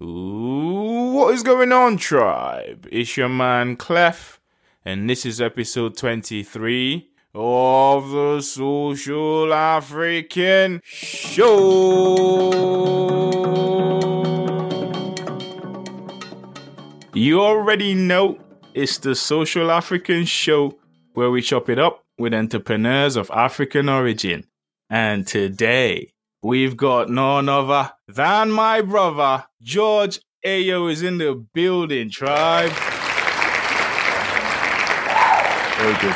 What is going on, tribe? It's your man Clef, and this is episode 23 of the Social African Show. You already know it's the Social African Show where we chop it up with entrepreneurs of African origin. And today, we've got none other than my brother, George Eyo, is in the building, tribe. Very good.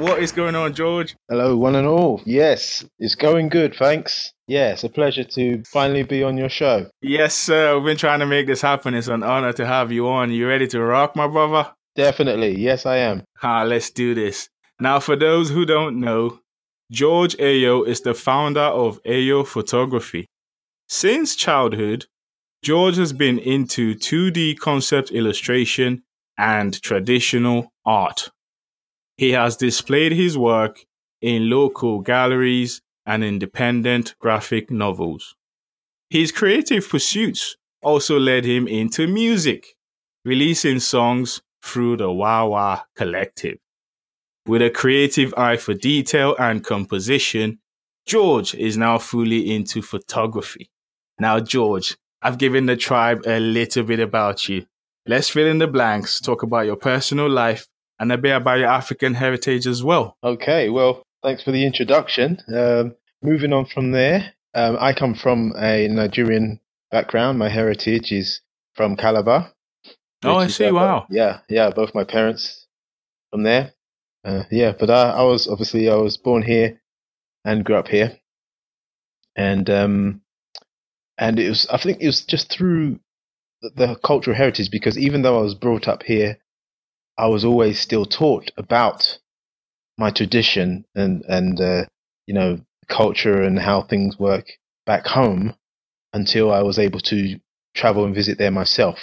What is going on, George? Hello, one and all. Yes, it's going good, thanks. Yeah, it's a pleasure to finally be on your show. Yes, sir. We've been trying to make this happen. It's an honor to have you on. You ready to rock, my brother? Definitely. Yes, I am. Ah, let's do this. Now, for those who don't know, George Eyo is the founder of Eyo Photography. Since childhood, George has been into 2D concept illustration and traditional art. He has displayed his work in local galleries and independent graphic novels. His creative pursuits also led him into music, releasing songs through the Wawa Collective. With a creative eye for detail and composition, George is now fully into photography. Now, George, I've given the tribe a little bit about you. Let's fill in the blanks, talk about your personal life, and a bit about your African heritage as well. Okay, well, thanks for the introduction. Um, moving on from there, um, I come from a Nigerian background. My heritage is from Calabar. Oh, I see. Wow. Yeah, yeah, both my parents from there. Uh, yeah, but I, I was obviously I was born here and grew up here, and um, and it was I think it was just through the, the cultural heritage because even though I was brought up here, I was always still taught about my tradition and and uh, you know culture and how things work back home until I was able to travel and visit there myself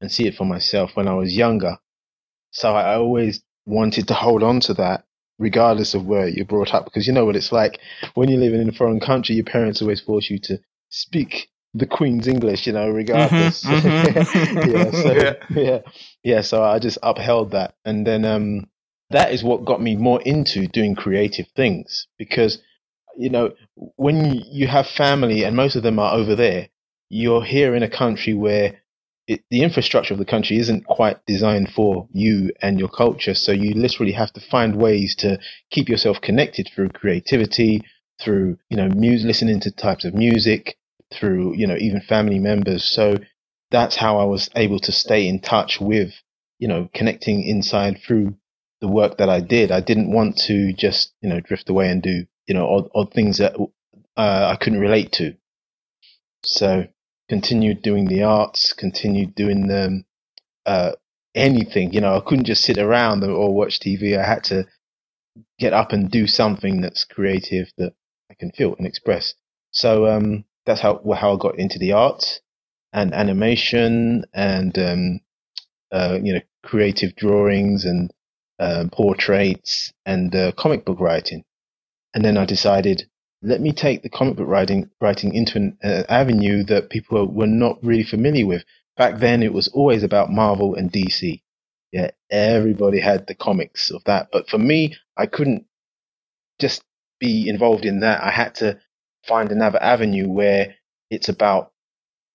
and see it for myself when I was younger. So I, I always wanted to hold on to that regardless of where you're brought up because you know what it's like when you're living in a foreign country your parents always force you to speak the queen's english you know regardless mhm. yeah so Yeah. yeah yeah so i just upheld that and then um that is what got me more into doing creative things because you know when you have family and most of them are over there you're here in a country where it, the infrastructure of the country isn't quite designed for you and your culture. So you literally have to find ways to keep yourself connected through creativity, through you know, music, listening to types of music, through you know, even family members. So that's how I was able to stay in touch with you know, connecting inside through the work that I did. I didn't want to just you know drift away and do you know odd, odd things that uh, I couldn't relate to. So continued doing the arts, continued doing um, uh, anything. You know, I couldn't just sit around or watch TV. I had to get up and do something that's creative that I can feel and express. So um, that's how how I got into the arts and animation and um, uh, you know creative drawings and um, portraits and uh, comic book writing. And then I decided let me take the comic book writing writing into an uh, avenue that people were not really familiar with. Back then, it was always about Marvel and DC. Yeah, everybody had the comics of that, but for me, I couldn't just be involved in that. I had to find another avenue where it's about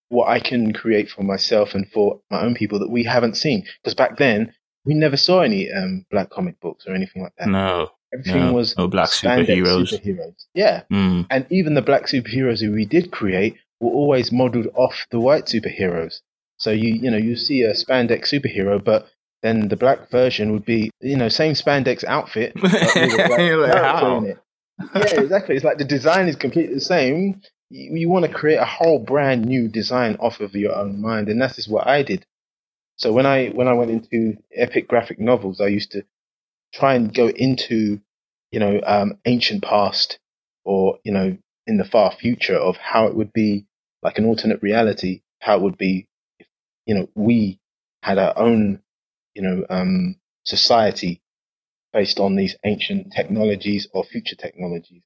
what I can create for myself and for my own people that we haven't seen. Because back then, we never saw any um, black comic books or anything like that. No. Everything no, was no black superheroes. superheroes. Yeah, Mm. and even the black superheroes who we did create were always modeled off the white superheroes. So you you know you see a spandex superhero, but then the black version would be you know same spandex outfit, but with a black like, in it. Yeah, exactly. It's like the design is completely the same. You, you want to create a whole brand new design off of your own mind, and that's just what I did. So when I when I went into epic graphic novels, I used to try and go into you know um, ancient past or you know in the far future of how it would be like an alternate reality, how it would be if you know we had our own you know um, society based on these ancient technologies or future technologies.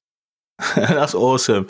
That's awesome.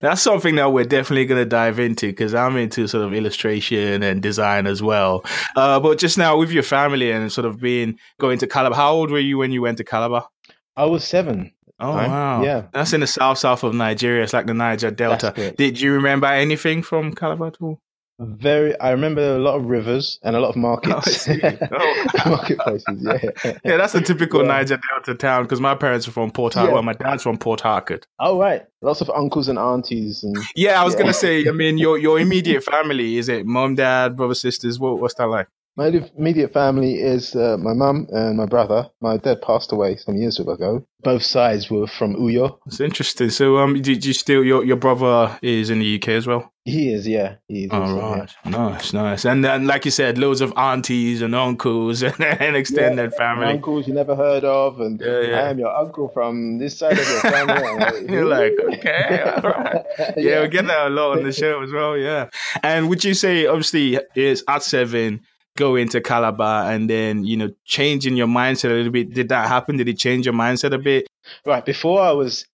That's something that we're definitely going to dive into because I'm into sort of illustration and design as well. Uh, but just now with your family and sort of being going to Calabar, how old were you when you went to Calabar? I was seven. Oh wow! Yeah. that's in the south south of Nigeria. It's like the Niger Delta. Did you remember anything from Calabar at all? Very. I remember a lot of rivers and a lot of markets. Oh, I see. Oh. Marketplaces. Yeah. Yeah, that's a typical Yeah. Niger Delta town because my parents are from Port Harcourt. Yeah. Well, my dad's from Port Harcourt. Oh right. Lots of uncles and aunties and Yeah, I was Yeah. gonna say. I mean, your your immediate family is it mom, dad, brother, sisters? What what's that like? My immediate family is uh, my mum and my brother. My dad passed away some years ago. Both sides were from Uyo. It's interesting. So, um, did you still your your brother is in the UK as well? He is, yeah. He is. All yeah. nice, nice. And then, like you said, loads of aunties and uncles and, and extended family. Uncles you never heard of, and Yeah, yeah. I am your uncle from this side of your family. You're like, okay, all right. Yeah, we get that a lot on the show as well. Yeah. And would you say, obviously, it's at seven going into Calabar and then you know changing your mindset a little bit? Did that happen? Did it change your mindset a bit? Right before I was,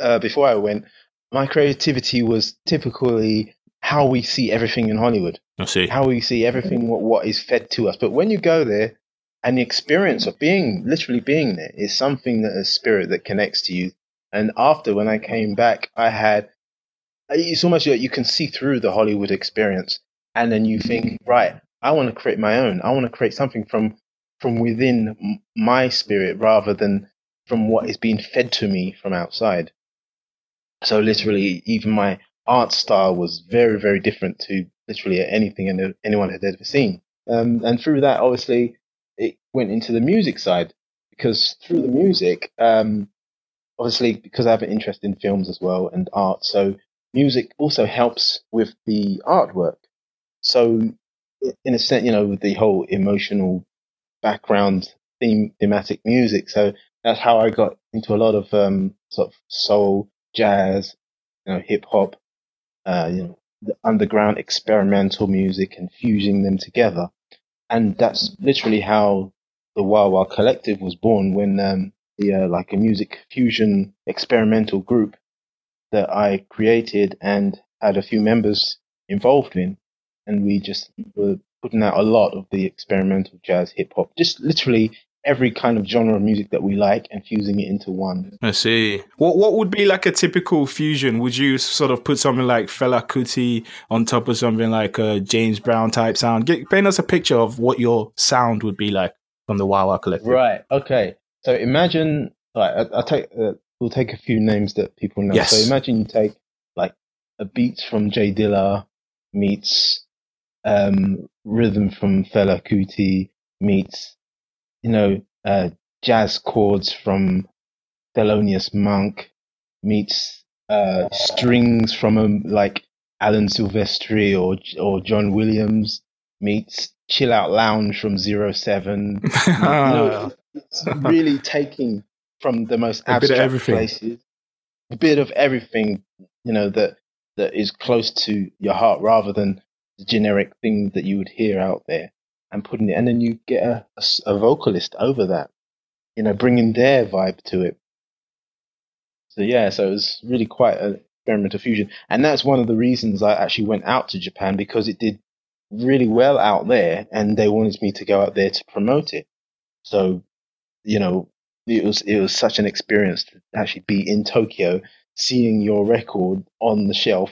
uh, before I went, my creativity was typically how we see everything in Hollywood, I see. how we see everything what, what is fed to us. But when you go there, and the experience of being literally being there is something that a spirit that connects to you. And after when I came back, I had it's almost like you can see through the Hollywood experience, and then you think, right, I want to create my own. I want to create something from from within my spirit rather than from what is being fed to me from outside. So literally, even my art style was very, very different to literally anything any- anyone had ever seen. Um, and through that, obviously, it went into the music side because through the music, um, obviously, because I have an interest in films as well and art, so music also helps with the artwork. So, in a sense, you know, with the whole emotional background theme, thematic music. So that's how I got into a lot of um, sort of soul, jazz, you know, hip hop, uh, you know, the underground experimental music and fusing them together. And that's literally how the Wawa Collective was born when um, the uh, like a music fusion experimental group that I created and had a few members involved in, and we just were putting out a lot of the experimental jazz, hip hop, just literally every kind of genre of music that we like and fusing it into one. I see. What what would be like a typical fusion? Would you sort of put something like Fela Kuti on top of something like a James Brown type sound? Get, paint us a picture of what your sound would be like from the Wawa Collective. Right. Okay. So imagine, like, I, I'll take, uh, we'll take a few names that people know. Yes. So imagine you take like a beat from Jay Dilla meets um, rhythm from Fela Kuti meets, you know, uh, jazz chords from Thelonious Monk meets uh, strings from um, like Alan Silvestri or or John Williams meets Chill Out Lounge from Zero Seven. You know, it's really taking from the most A bit of abstract places, a bit of everything, you know, that that is close to your heart, rather than generic thing that you would hear out there, and putting it, and then you get a vocalist over that, you know, bringing their vibe to it. So yeah, so it was really quite an experimental fusion, and that's one of the reasons I actually went out to Japan because it did really well out there, and they wanted me to go out there to promote it. So, you know, it was it was such an experience to actually be in Tokyo, seeing your record on the shelf,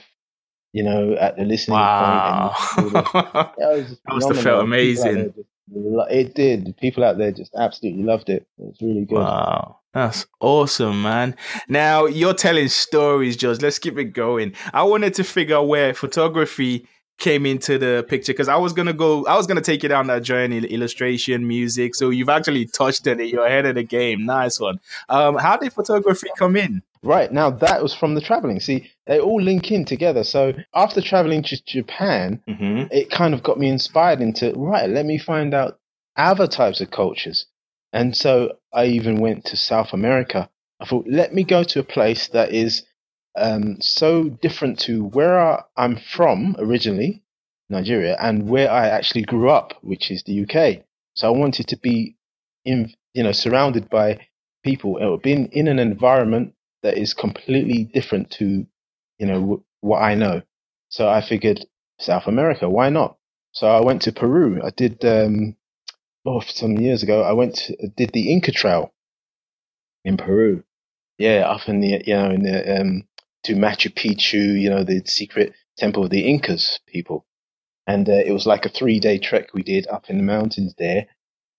you know, at the listening Wow. point. And that was just must have felt phenomenal. People out amazing. just It did. People out there just absolutely loved it. It was really good. Wow. That's awesome, man. Now you're telling stories, George. Let's keep it going. I wanted to figure out where photography came into the picture because I was gonna go, I was gonna take you down that journey, illustration, music. So you've actually touched on it. You're ahead of the game. Nice one. Um, how did photography come in? Right now, that was from the traveling. See, they all link in together. So after traveling to Japan, Mm-hmm. it kind of got me inspired into right. Let me find out other types of cultures, and so I even went to South America. I thought, let me go to a place that is um, so different to where I'm from originally, Nigeria, and where I actually grew up, which is the UK. So I wanted to be in, you know, surrounded by people, or being in an environment that is completely different to you know, w- what I know. So I figured South America, why not? So I went to Peru. I did, um, oh, some years ago, I went to, did the Inca Trail in Peru. Yeah, up in the, you know, in the, um, to Machu Picchu, you know, the secret temple of the Incas people. And uh, it was like a three day trek we did up in the mountains there.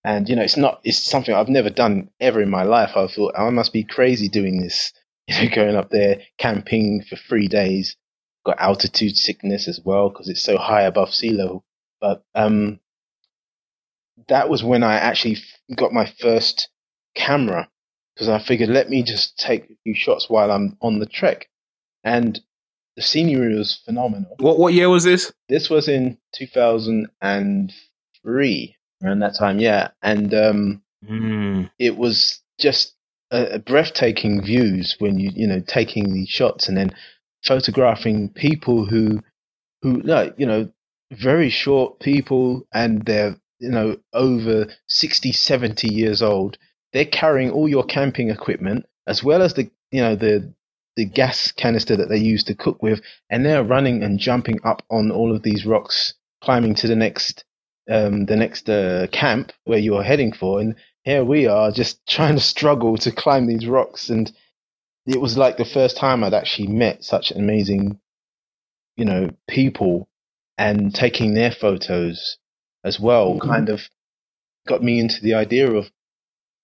And, you know, it's not, it's something I've never done ever in my life. I thought I must be crazy doing this, you know, going up there, camping for three days. Got altitude sickness as well because it's so high above sea level. But, um, that was when I actually got my first camera because I figured let me just take a few shots while I'm on the trek. And the scenery was phenomenal. What what year was this? This was in 2003, around that time, yeah. And um, Mm. it was just a breathtaking views when you you know taking these shots and then photographing people who who like you know very short people and they're you know over 60 70 years old. They're carrying all your camping equipment as well as the you know the the gas canister that they use to cook with. And they're running and jumping up on all of these rocks climbing to the next um the next uh, camp where you're heading for. And here we are just trying to struggle to climb these rocks and it was like the first time I'd actually met such amazing you know people and taking their photos as well Mm-hmm. kind of got me into the idea of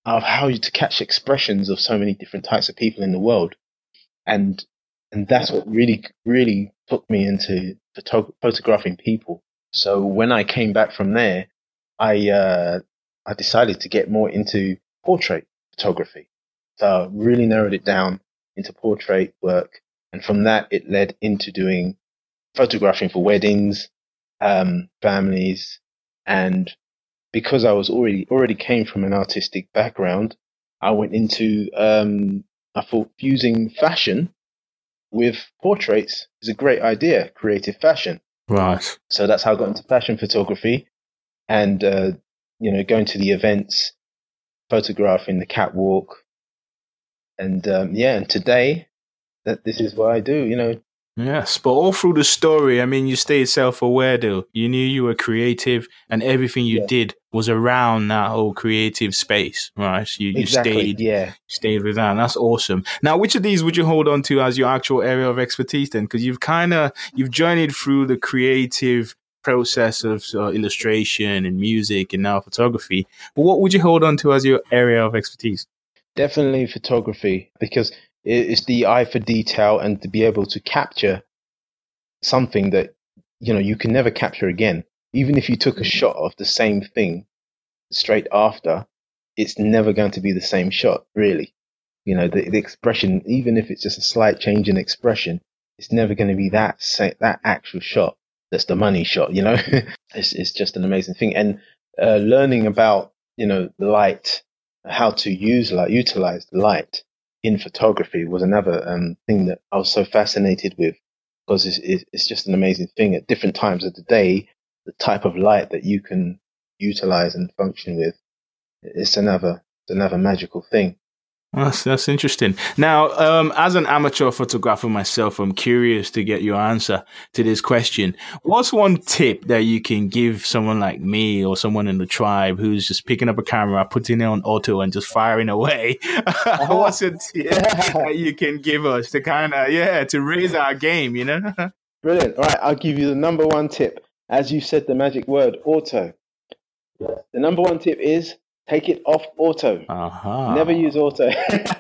of how to catch expressions of so many different types of people in the world and and that's what really really took me into photo- photographing people so when I came back from there I uh I decided to get more into portrait photography. So I really narrowed it down into portrait work. And from that, it led into doing photographing for weddings, um, families. And because I was already, already came from an artistic background, I went into, um, I thought fusing fashion with portraits is a great idea, creative fashion. Right. So that's how I got into fashion photography and, uh, you know, going to the events, photographing the catwalk. And, um, yeah, and today that this is what I do, you know. Yes, but all through the story, I mean, you stayed self-aware though. You knew you were creative, and everything you Yeah. did was around that whole creative space, right? You you exactly. stayed Yeah. stayed with that. And that's awesome. Now, which of these would you hold on to as your actual area of expertise then? Because you've kind of you've journeyed through the creative process of uh, illustration and music and now photography. But what would you hold on to as your area of expertise? Definitely photography because it's the eye for detail and to be able to capture something that, you know, you can never capture again. Even if you took a shot of the same thing straight after, it's never going to be the same shot, really. You know, the, the expression, even if it's just a slight change in expression, it's never going to be that sa- that actual shot. That's the money shot, you know. it's it's just an amazing thing, and uh, learning about you know light, how to use light, utilize light in photography was another um, thing that I was so fascinated with because it's, it's just an amazing thing. At different times of the day, the type of light that you can utilize and function with, it's another it's another magical thing. That's that's interesting. Now, um, as an amateur photographer myself, I'm curious to get your answer to this question. What's one tip that you can give someone like me or someone in the tribe who's just picking up a camera, putting it on auto, and just firing away? What's a tip that you can give us to kind of yeah to raise our game? You know. Brilliant. All right, I'll give you the number one tip. As you said, the magic word auto. The number one tip is take it off auto. Uh-huh. Never use auto.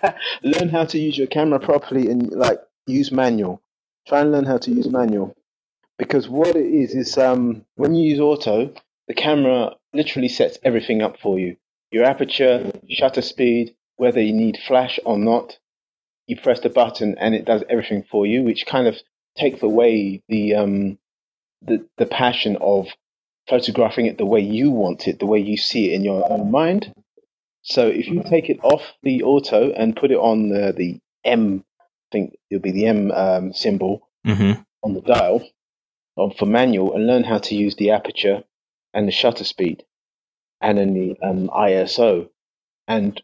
learn how to use your camera properly and like use manual. Try and learn how to use manual. Because what it is is um when you use auto, the camera literally sets everything up for you. Your aperture, shutter speed, whether you need flash or not. You press the button and it does everything for you, which kind of takes away the um the the passion of photographing it the way you want it, the way you see it in your own mind. So if you take it off the auto and put it on the, the M, I think it'll be the M um, symbol Mm-hmm. on the dial for manual and learn how to use the aperture and the shutter speed and then the um, ISO. And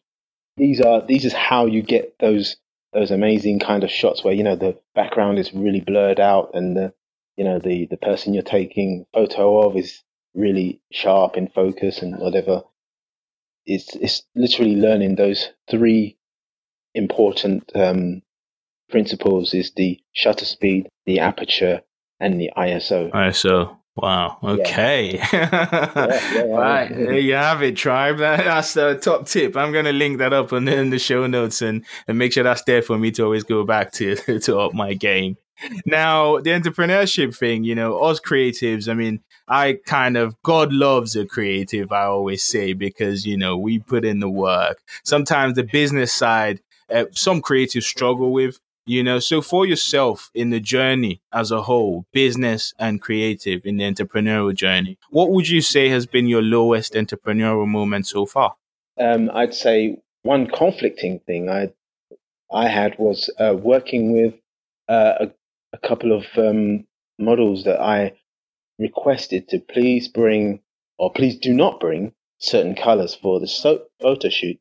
these are these is how you get those those amazing kind of shots where you know the background is really blurred out and the you know the the person you're taking photo of is really sharp in focus and whatever. It's it's literally learning those three important um, principles: is the shutter speed, the aperture, and the ISO. ISO. Wow. Okay. Yeah. yeah, yeah, right. There you have it, tribe. that's the top tip. I'm going to link that up in the, in the show notes and, and make sure that's there for me to always go back to to up my game. Now, the entrepreneurship thing, you know, us creatives, I mean, I kind of, God loves a creative, I always say, because, you know, we put in the work. Sometimes the business side, uh, some creatives struggle with, you know. So for yourself in the journey as a whole, business and creative in the entrepreneurial journey, what would you say has been your lowest entrepreneurial moment so far? Um, I'd say one conflicting thing I I had was uh, working with uh, a, a, couple of um, models that I requested to please bring or please do not bring certain colors for the so- photo shoot.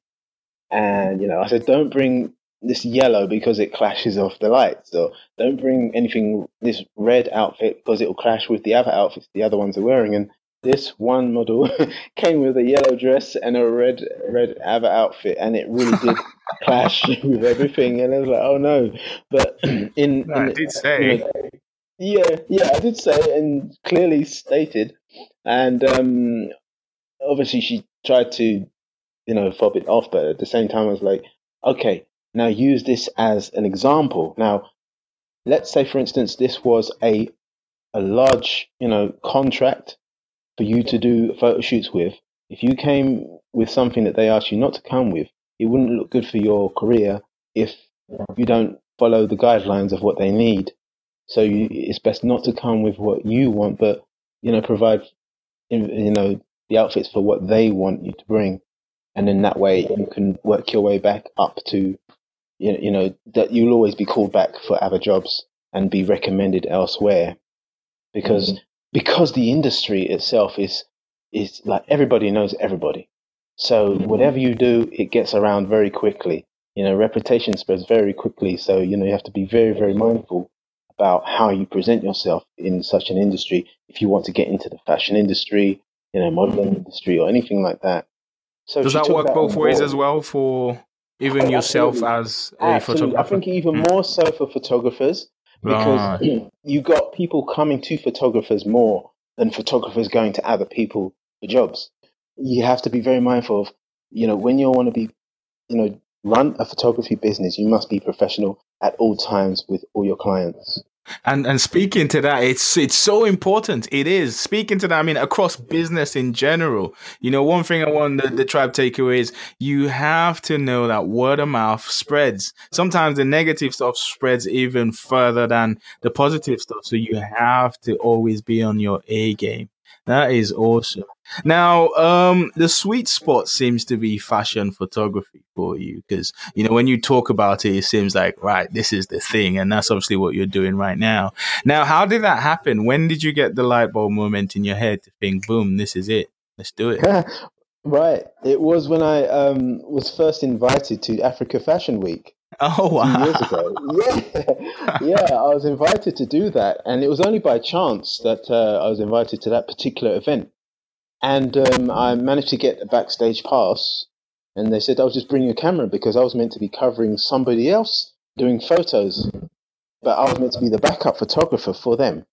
And, you know, I said, don't bring this yellow because it clashes off the lights. So don't bring anything, this red outfit because it will clash with the other outfits the other ones are wearing. And this one model came with a yellow dress and a red, red other outfit. And it really did clash with everything. And I was like, oh no. But in, in I did say. You know, yeah, yeah, I did say and clearly stated. And um, obviously, she tried to, you know, fob it off, but at the same time, I was like, okay, now use this as an example. Now, let's say, for instance, this was a a large, you know, contract for you to do photo shoots with. If you came with something that they asked you not to come with, it wouldn't look good for your career if you don't follow the guidelines of what they need. So you, it's best not to come with what you want, but you know, provide you know the outfits for what they want you to bring, and in that way you can work your way back up to you know that you'll always be called back for other jobs and be recommended elsewhere because mm-hmm. Because the industry itself is is like everybody knows everybody. So mm-hmm. whatever you do, it gets around very quickly. You know, reputation spreads very quickly. So you know you have to be very very mindful about how you present yourself in such an industry. If you want to get into the fashion industry, you know, modeling mm-hmm. industry, or anything like that. So does that work that both ways as well for even yourself Absolutely. as a Absolutely. photographer? I think even mm. more so for photographers because right. you got people coming to photographers more than photographers going to other people for jobs. You have to be very mindful of, you know, when you want to be, you know, run a photography business, you must be professional at all times with all your clients. And and speaking to that, it's it's so important. It is speaking to that. I mean, across business in general. You know, one thing I want the, the tribe takeaway is you have to know that word of mouth spreads. Sometimes the negative stuff spreads even further than the positive stuff. So you have to always be on your A game. That is awesome. Now, um, the sweet spot seems to be fashion photography for you because, you know, when you talk about it, it seems like, right, this is the thing. And that's obviously what you're doing right now. Now, how did that happen? When did you get the light bulb moment in your head to think, boom, this is it? Let's do it. right. It was when I um, was first invited to Africa Fashion Week. Oh wow! Years ago, yeah, yeah, I was invited to do that, and it was only by chance that uh, I was invited to that particular event, and um, I managed to get a backstage pass. And they said I was just bring a camera because I was meant to be covering somebody else doing photos, but I was meant to be the backup photographer for them.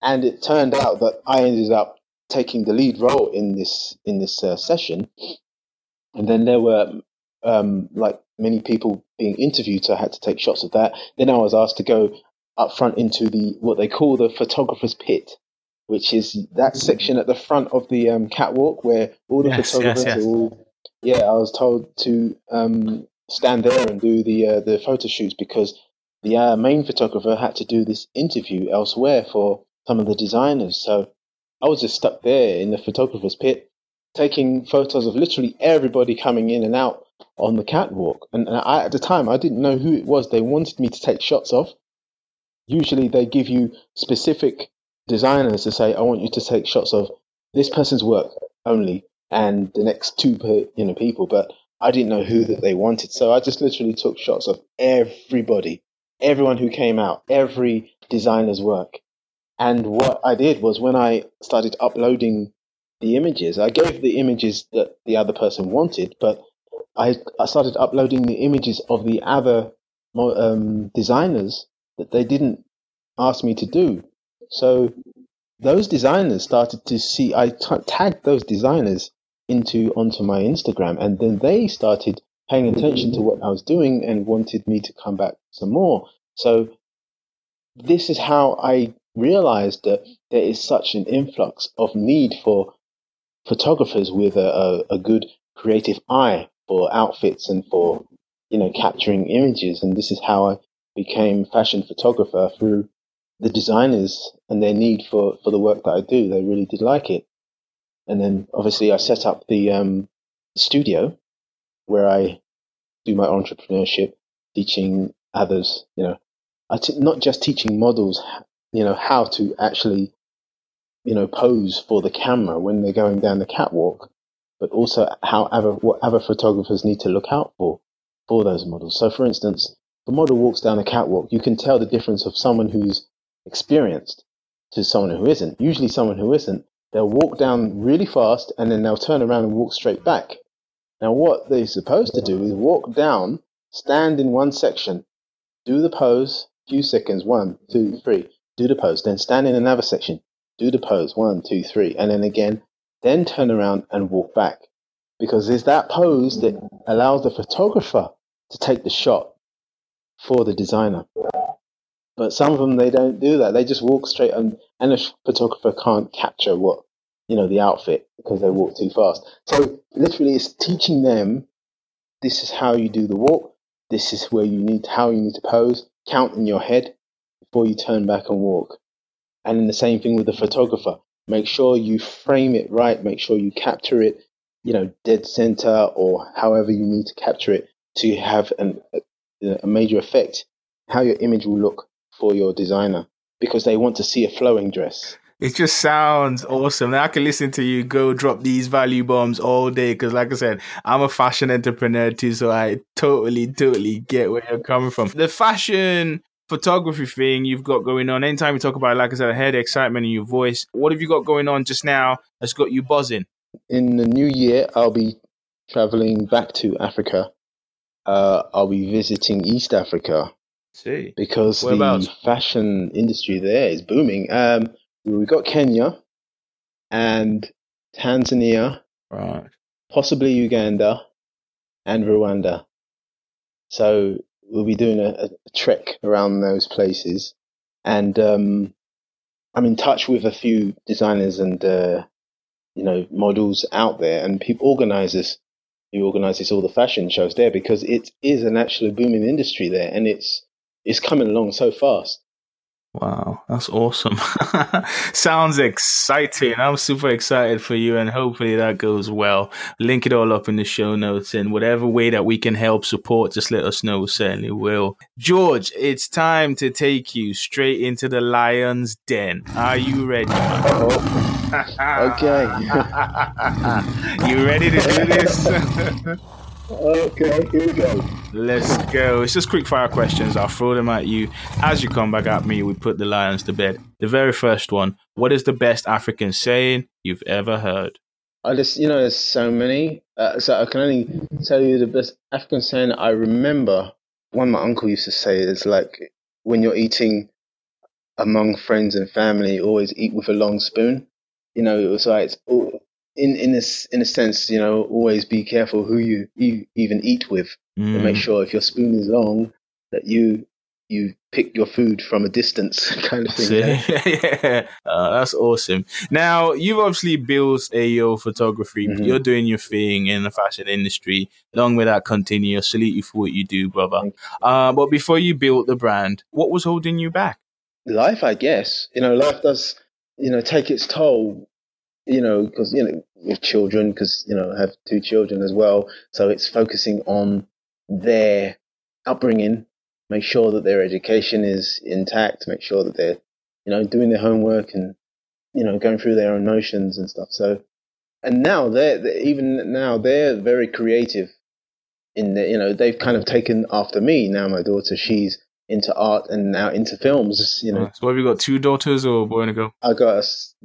And it turned out that I ended up taking the lead role in this in this uh, session. And then there were um, like many people being interviewed, so I had to take shots of that. Then I was asked to go up front into the what they call the photographer's pit, which is that mm-hmm. section at the front of the um, catwalk where all the yes, photographers yes, yes. are all. Yeah, I was told to um, stand there and do the uh, the photo shoots because the uh, main photographer had to do this interview elsewhere for some of the designers. So I was just stuck there in the photographer's pit, taking photos of literally everybody coming in and out on the catwalk. And, I, at the time, I didn't know who it was they wanted me to take shots of. Usually, they give you specific designers to say, "I want you to take shots of this person's work only," and the next two per, you know people. But I didn't know who that they wanted. So I just literally took shots of everybody, everyone who came out, every designer's work. And what I did was when I started uploading the images, I gave the images that the other person wanted, but I, I started uploading the images of the other um, designers that they didn't ask me to do. So those designers started to see, I t- tagged those designers into onto my Instagram, and then they started paying attention to what I was doing and wanted me to come back some more. So this is how I realized that there is such an influx of need for photographers with a, a, a good creative eye for outfits and for you know capturing images. And this is how I became fashion photographer through the designers and their need for, for the work that I do. They really did like it. And then obviously I set up the um, studio where I do my entrepreneurship, teaching others, you know, I t- not just teaching models, you know, how to actually, you know, pose for the camera when they're going down the catwalk, but also however what other photographers need to look out for, for those models. So for instance, the model walks down the catwalk, you can tell the difference of someone who's experienced to someone who isn't. Usually someone who isn't, they'll walk down really fast and then they'll turn around and walk straight back. Now what they're supposed to do is walk down, stand in one section, do the pose, few seconds, one, two, three, do the pose, then stand in another section, do the pose, one, two, three, and then again, then turn around and walk back. Because it's that pose that allows the photographer to take the shot for the designer. But some of them, they don't do that. They just walk straight and, and a photographer can't capture what, you know, the outfit because they walk too fast. So literally it's teaching them this is how you do the walk. This is where you need, how you need to pose count in your head before you turn back and walk. And then the same thing with the photographer. Make sure you frame it right. Make sure you capture it, you know, dead center or however you need to capture it to have an, a, major effect. How your image will look for your designer because they want to see a flowing dress. It just sounds awesome. Now I can listen to you go drop these value bombs all day because, like I said, I'm a fashion entrepreneur too, so I totally, totally get where you're coming from. The fashion photography thing you've got going on. Anytime you talk about, it, like I said, I hear the excitement in your voice. What have you got going on just now that's got you buzzing? In the new year, I'll be traveling back to Africa. Uh, I'll be visiting East Africa. See, because the fashion industry there is booming. Um, we've got Kenya and Tanzania, right? Possibly Uganda and Rwanda. So we'll be doing a, a trek around those places, and um, I'm in touch with a few designers and uh, you know models out there, and people organizers who organizes all the fashion shows there because it is an actually booming industry there, and it's it's coming along so fast. Wow, that's awesome. Sounds exciting. I'm super excited for you, and hopefully that goes well. Link it all up in the show notes, and whatever way that we can help support, just let us know. We certainly will. George, it's time to take you straight into the lion's den. Are you ready? Oh. okay. you ready to do this? Okay, here we go. Let's go. It's just quick fire questions. I'll throw them at you. As you come back at me, we put the lions to bed. The very first one What is the best African saying you've ever heard? I just, you know, there's so many. Uh, so I can only tell you the best African saying I remember. One my uncle used to say is like, when you're eating among friends and family, always eat with a long spoon. You know, it was like, in in a, in a sense, you know, always be careful who you, you even eat with, mm. and make mm. sure if your spoon is long that you you pick your food from a distance, kind of thing. Yeah. Uh, that's awesome. Now you've obviously built Eyo photography. Mm-hmm. You're doing your thing in the fashion industry. Long may that continue. I salute you for what you do, brother. Uh, but before you built the brand, what was holding you back? Life, I guess. You know, life does you know take its toll you know, because you know, with children, because you know, I have two children as well, so it's focusing on their upbringing, make sure that their education is intact, make sure that they're, you know, doing their homework and you know, going through their emotions and stuff. So, and now they're, they're even now they're very creative. in the, you know, they've kind of taken after me. Now my daughter, she's into art and now into films. You know. What have you got? Two daughters or a boy and a girl? I got a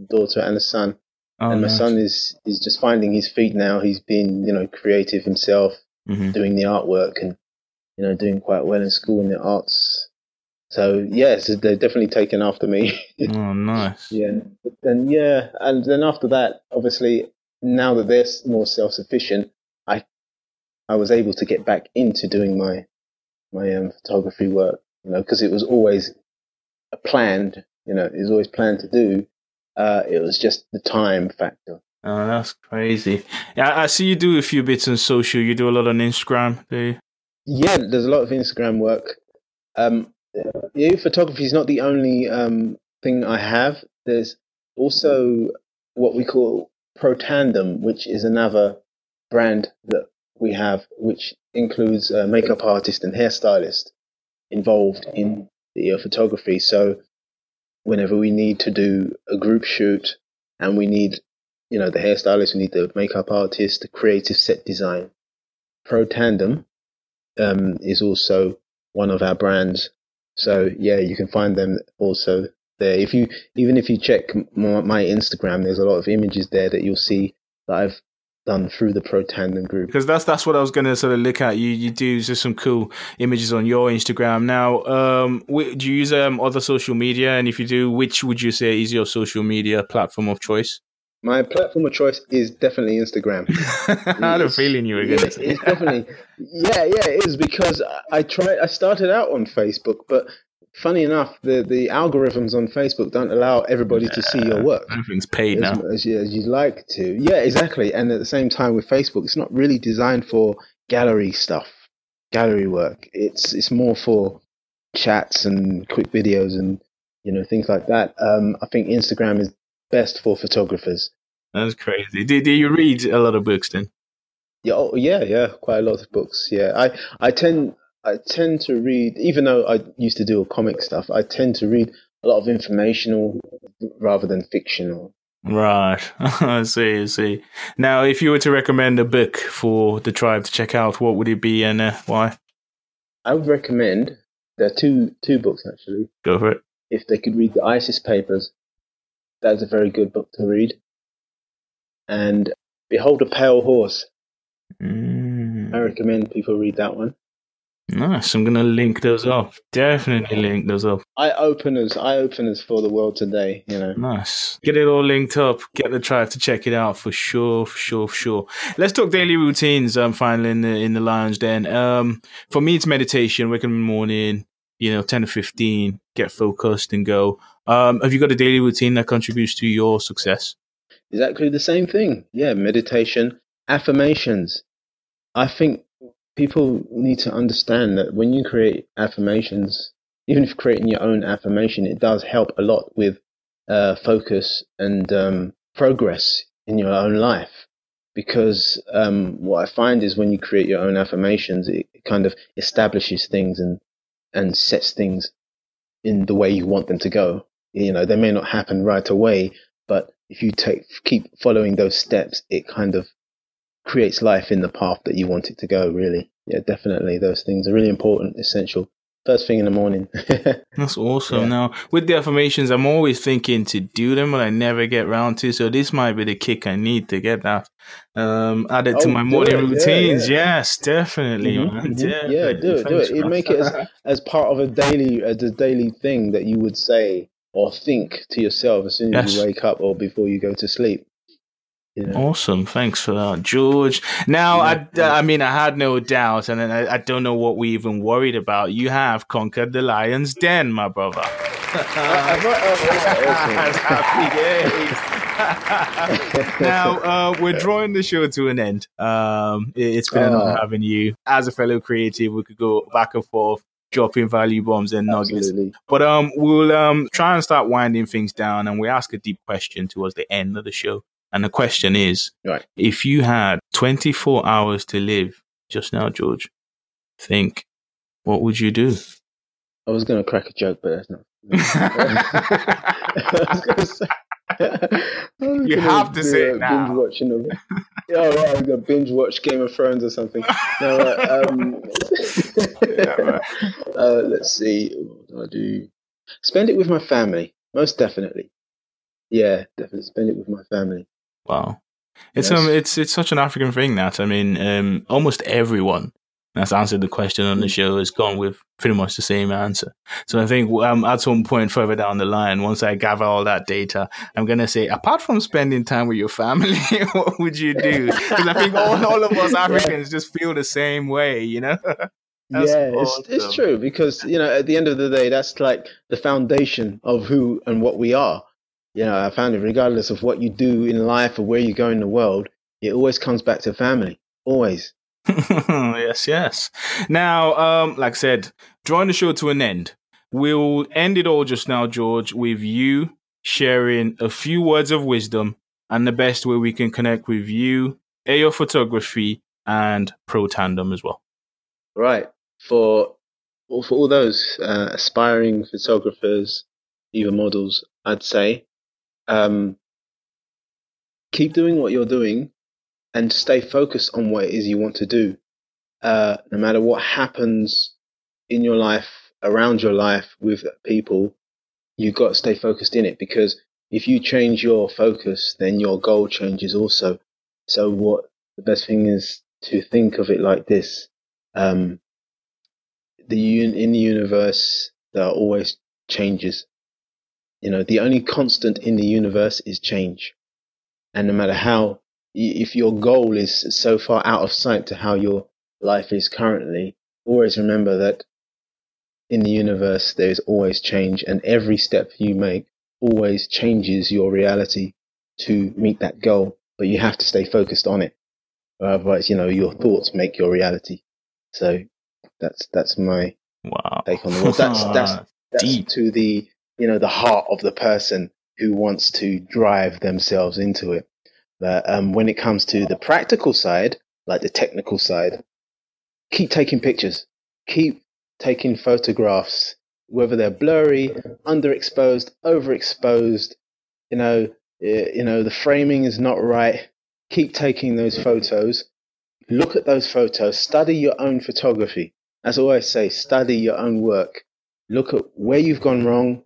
daughter and a son, Oh, and my nice. son is is just finding his feet now. He's been, you know, creative himself, Mhm. doing the artwork, and you know, doing quite well in school in the arts. So yes, they're definitely taken after me. Oh, nice. Yeah. But then yeah, and then after that, obviously, now that they're more self sufficient, I I was able to get back into doing my my um, photography work. You know, because it was always planned. You know, it was always planned to do. Uh, it was just the time factor. Oh, that's crazy. Yeah, I see you do a few bits on social. You do a lot on Instagram, do you? Yeah, there's a lot of Instagram work. Um, yeah, photography is not the only um, thing I have. There's also what we call Pro Tandem, which is another brand that we have, which includes a makeup artist and hairstylist involved in the uh, photography. So whenever we need to do a group shoot and we need, you know, the hairstylist, we need the makeup artist, the creative set design. Pro Tandem um, is also one of our brands. So yeah, you can find them also there. If you even if you check my, my Instagram, there's a lot of images there that you'll see that I've done through the Pro Tandem group. Because that's that's what I was gonna sort of look at. You you do just some cool images on your Instagram. Now, um, do you use um other social media? And if you do, which would you say is your social media platform of choice? My platform of choice is definitely Instagram. I had a feeling you were gonna It's, say. it's definitely yeah, yeah, it is because I- I tried. I started out on Facebook, but funny enough, the the algorithms on Facebook don't allow everybody to see your work. Everything's paid as, now. as, you, as you'd like to. Yeah, exactly. And at the same time with Facebook, it's not really designed for gallery stuff, gallery work. It's it's more for chats and quick videos and you know things like that. Um, I think Instagram is best for photographers. That's crazy. Do, do you read a lot of books then? Yeah, oh, yeah, yeah, quite a lot of books. Yeah, I I tend I tend to read, even though I used to do a comic stuff. I tend to read a lot of informational rather than fictional. Right. I see. I see. Now, if you were to recommend a book for the tribe to check out, what would it be and uh, why? I would recommend there are two two books actually. Go for it. if they could read the ISIS papers, that's a very good book to read. And Behold a Pale Horse. I Mm, recommend people read that one. Nice. I'm gonna link those up. Definitely link those up. Eye openers, eye openers for the world today. You know, Nice. Get it all linked up. Get the tribe to check it out for sure, for sure, for sure. Let's talk daily routines. Um, finally in the in the lounge. Then, um, for me it's meditation. Wake up in the morning. You know, ten to fifteen. Get focused and go. Um, have you got a daily routine that contributes to your success? exactly the same thing. Yeah, meditation, affirmations. I think people need to understand that when you create affirmations, even if creating your own affirmation, it does help a lot with uh, focus and um, progress in your own life. Because um, what I find is when you create your own affirmations, it kind of establishes things and and sets things in the way you want them to go. You know, they may not happen right away, but if you take keep following those steps, it kind of creates life in the path that you want it to go. Really, yeah, definitely. Those things are really important, essential. First thing in the morning. That's awesome. Yeah. Now, with the affirmations, I'm always thinking to do them, but I never get round to. So this might be the kick I need to get that um, added to Oh, my morning it. Routines. yeah. Yes, definitely, Mhm, man. mhm. Yeah, do it, do it. You man. make it as, as part of a daily, as a daily thing that you would say or think to yourself as soon as Yes. you wake up or before you go to sleep. Know? Awesome. Thanks for that, George. Now, I, I mean, I had no doubt, and I, I don't know what we even worried about. You have conquered the lion's den, my brother. I've- I've- Happy days. now, uh, we're drawing the show to an end. Um, it, has been an honor Oh. having you. As a fellow creative, we could go back and forth, dropping value bombs and nuggets. Absolutely. But um, we'll um try and start winding things down, and we ask a deep question towards the end of the show. And the question is, Right. if you had 24 hours to live just now, George, think, what would you do? I was going to crack a joke, but that's not. Going to say, you have to say it now. Binge watching of it. oh, right, I'm gonna binge watch Game of Thrones or something. No, uh, um, yeah, uh, let's see. What do I do? Spend it with my family, most definitely. Yeah, definitely spend it with my family. Wow, it's yes. um, it's it's such an African thing that I mean, um, almost everyone that's answered the question on the mm. show has gone with pretty much the same answer. So I think um, at some point further down the line, once I gather all that data, I'm going to say, apart from spending time with your family, what would you do? Because I think all, all of us Africans just feel the same way, you know? yeah, awesome. it's, it's true because, you know, at the end of the day, that's like the foundation of who and what we are. You know, I found it regardless of what you do in life or where you go in the world, it always comes back to family. Always. yes, yes. Now, um, like I said, drawing the show to an end, we'll end it all just now, George, with you sharing a few words of wisdom and the best way we can connect with you, Eyo Photography, and Pro Tandem as well. Right. For for all those uh, aspiring photographers, even models, I'd say, um, keep doing what you're doing and stay focused on what it is you want to do. Uh, no matter what happens in your life, around your life, with people, you've got to stay focused in it because if you change your focus, then your goal changes also. So what the best thing is to think of it like this. Um, the un- in the universe, there are always changes. You know, the only constant in the universe is change. And no matter how if your goal is so far out of sight to how your life is currently, always remember that in the universe there is always change, and every step you make always changes your reality to meet that goal. But you have to stay focused on it, otherwise, you know, your thoughts make your reality. So that's that's my wow. take on the world. That's that's, that's Deep. to the you know the heart of the person who wants to drive themselves into it. But um, when it comes to the practical side, like the technical side, keep taking pictures, keep taking photographs, whether they're blurry, underexposed, overexposed. You know, you know the framing is not right. Keep taking those photos. Look at those photos. Study your own photography. As I always say, study your own work. Look at where you've gone wrong,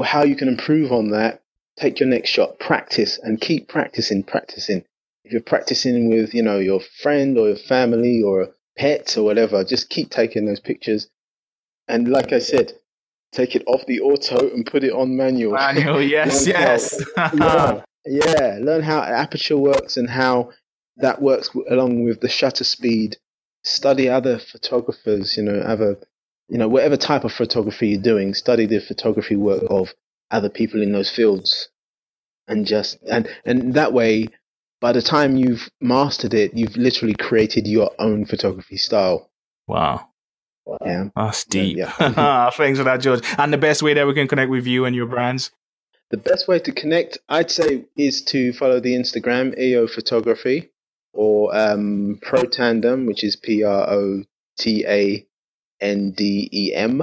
how you can improve on that, take your next shot, practice and keep practicing, practicing. If you're practicing with, you know, your friend or your family or a pet or whatever, just keep taking those pictures. And like I said, take it off the auto and put it on manual. Manual, yes, yes. yeah, yeah, learn how aperture works and how that works along with the shutter speed. Study other photographers, you know, other, you know, whatever type of photography you're doing, study the photography work of other people in those fields and just and and that way by the time you've mastered it you've literally created your own photography style. Wow. Yeah. That's deep. yeah, yeah. thanks for that george. And the best way that we can connect with you and your brands? The best way to connect i'd say is to follow the instagram Eyo photography or um, pro tandem which is p-r-o-t-a-n-d-e-m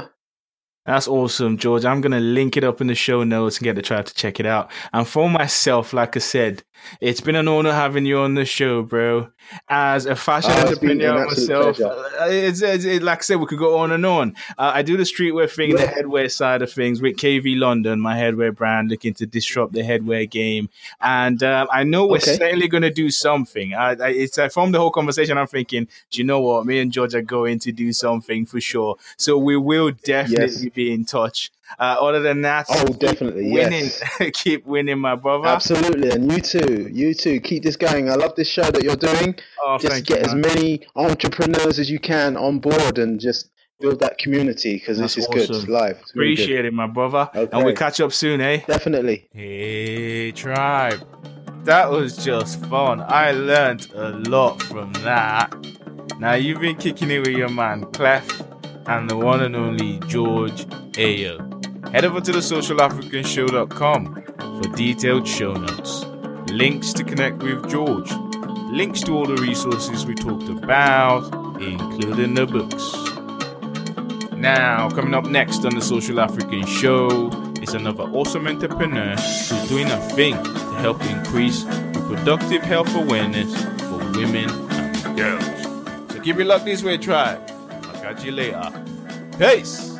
that's awesome, George. I'm going to link it up in the show notes and get the try to check it out. And for myself, like I said, it's been an honor having you on the show, bro. As a fashion oh, entrepreneur myself, uh, it's, it's, it, like I said, we could go on and on. Uh, I do the streetwear thing, the headwear side of things with KV London, my headwear brand, looking to disrupt the headwear game. And uh, I know we're okay. certainly going to do something. I, I, it's uh, from the whole conversation, I'm thinking, do you know what? Me and George are going to do something for sure. So we will definitely yes. Be in touch. Uh, other than that, oh, definitely, winning, yes. keep winning, my brother. Absolutely, and you too, you too. Keep this going. I love this show that you're doing. Oh, just get you, as many entrepreneurs as you can on board, and just build that community because this is awesome. good. live. Appreciate it, my brother. Okay. And we'll catch up soon, eh? Definitely. Hey, tribe. That was just fun. I learned a lot from that. Now you've been kicking it with your man Clef and the one and only George Eyo. Head over to the socialafricanshow.com for detailed show notes, links to connect with George, links to all the resources we talked about, including the books. Now, coming up next on the Social African Show, is another awesome entrepreneur who's doing a thing to help increase reproductive health awareness for women and girls. So keep it locked this way, tribe. I'll catch you later. Peace.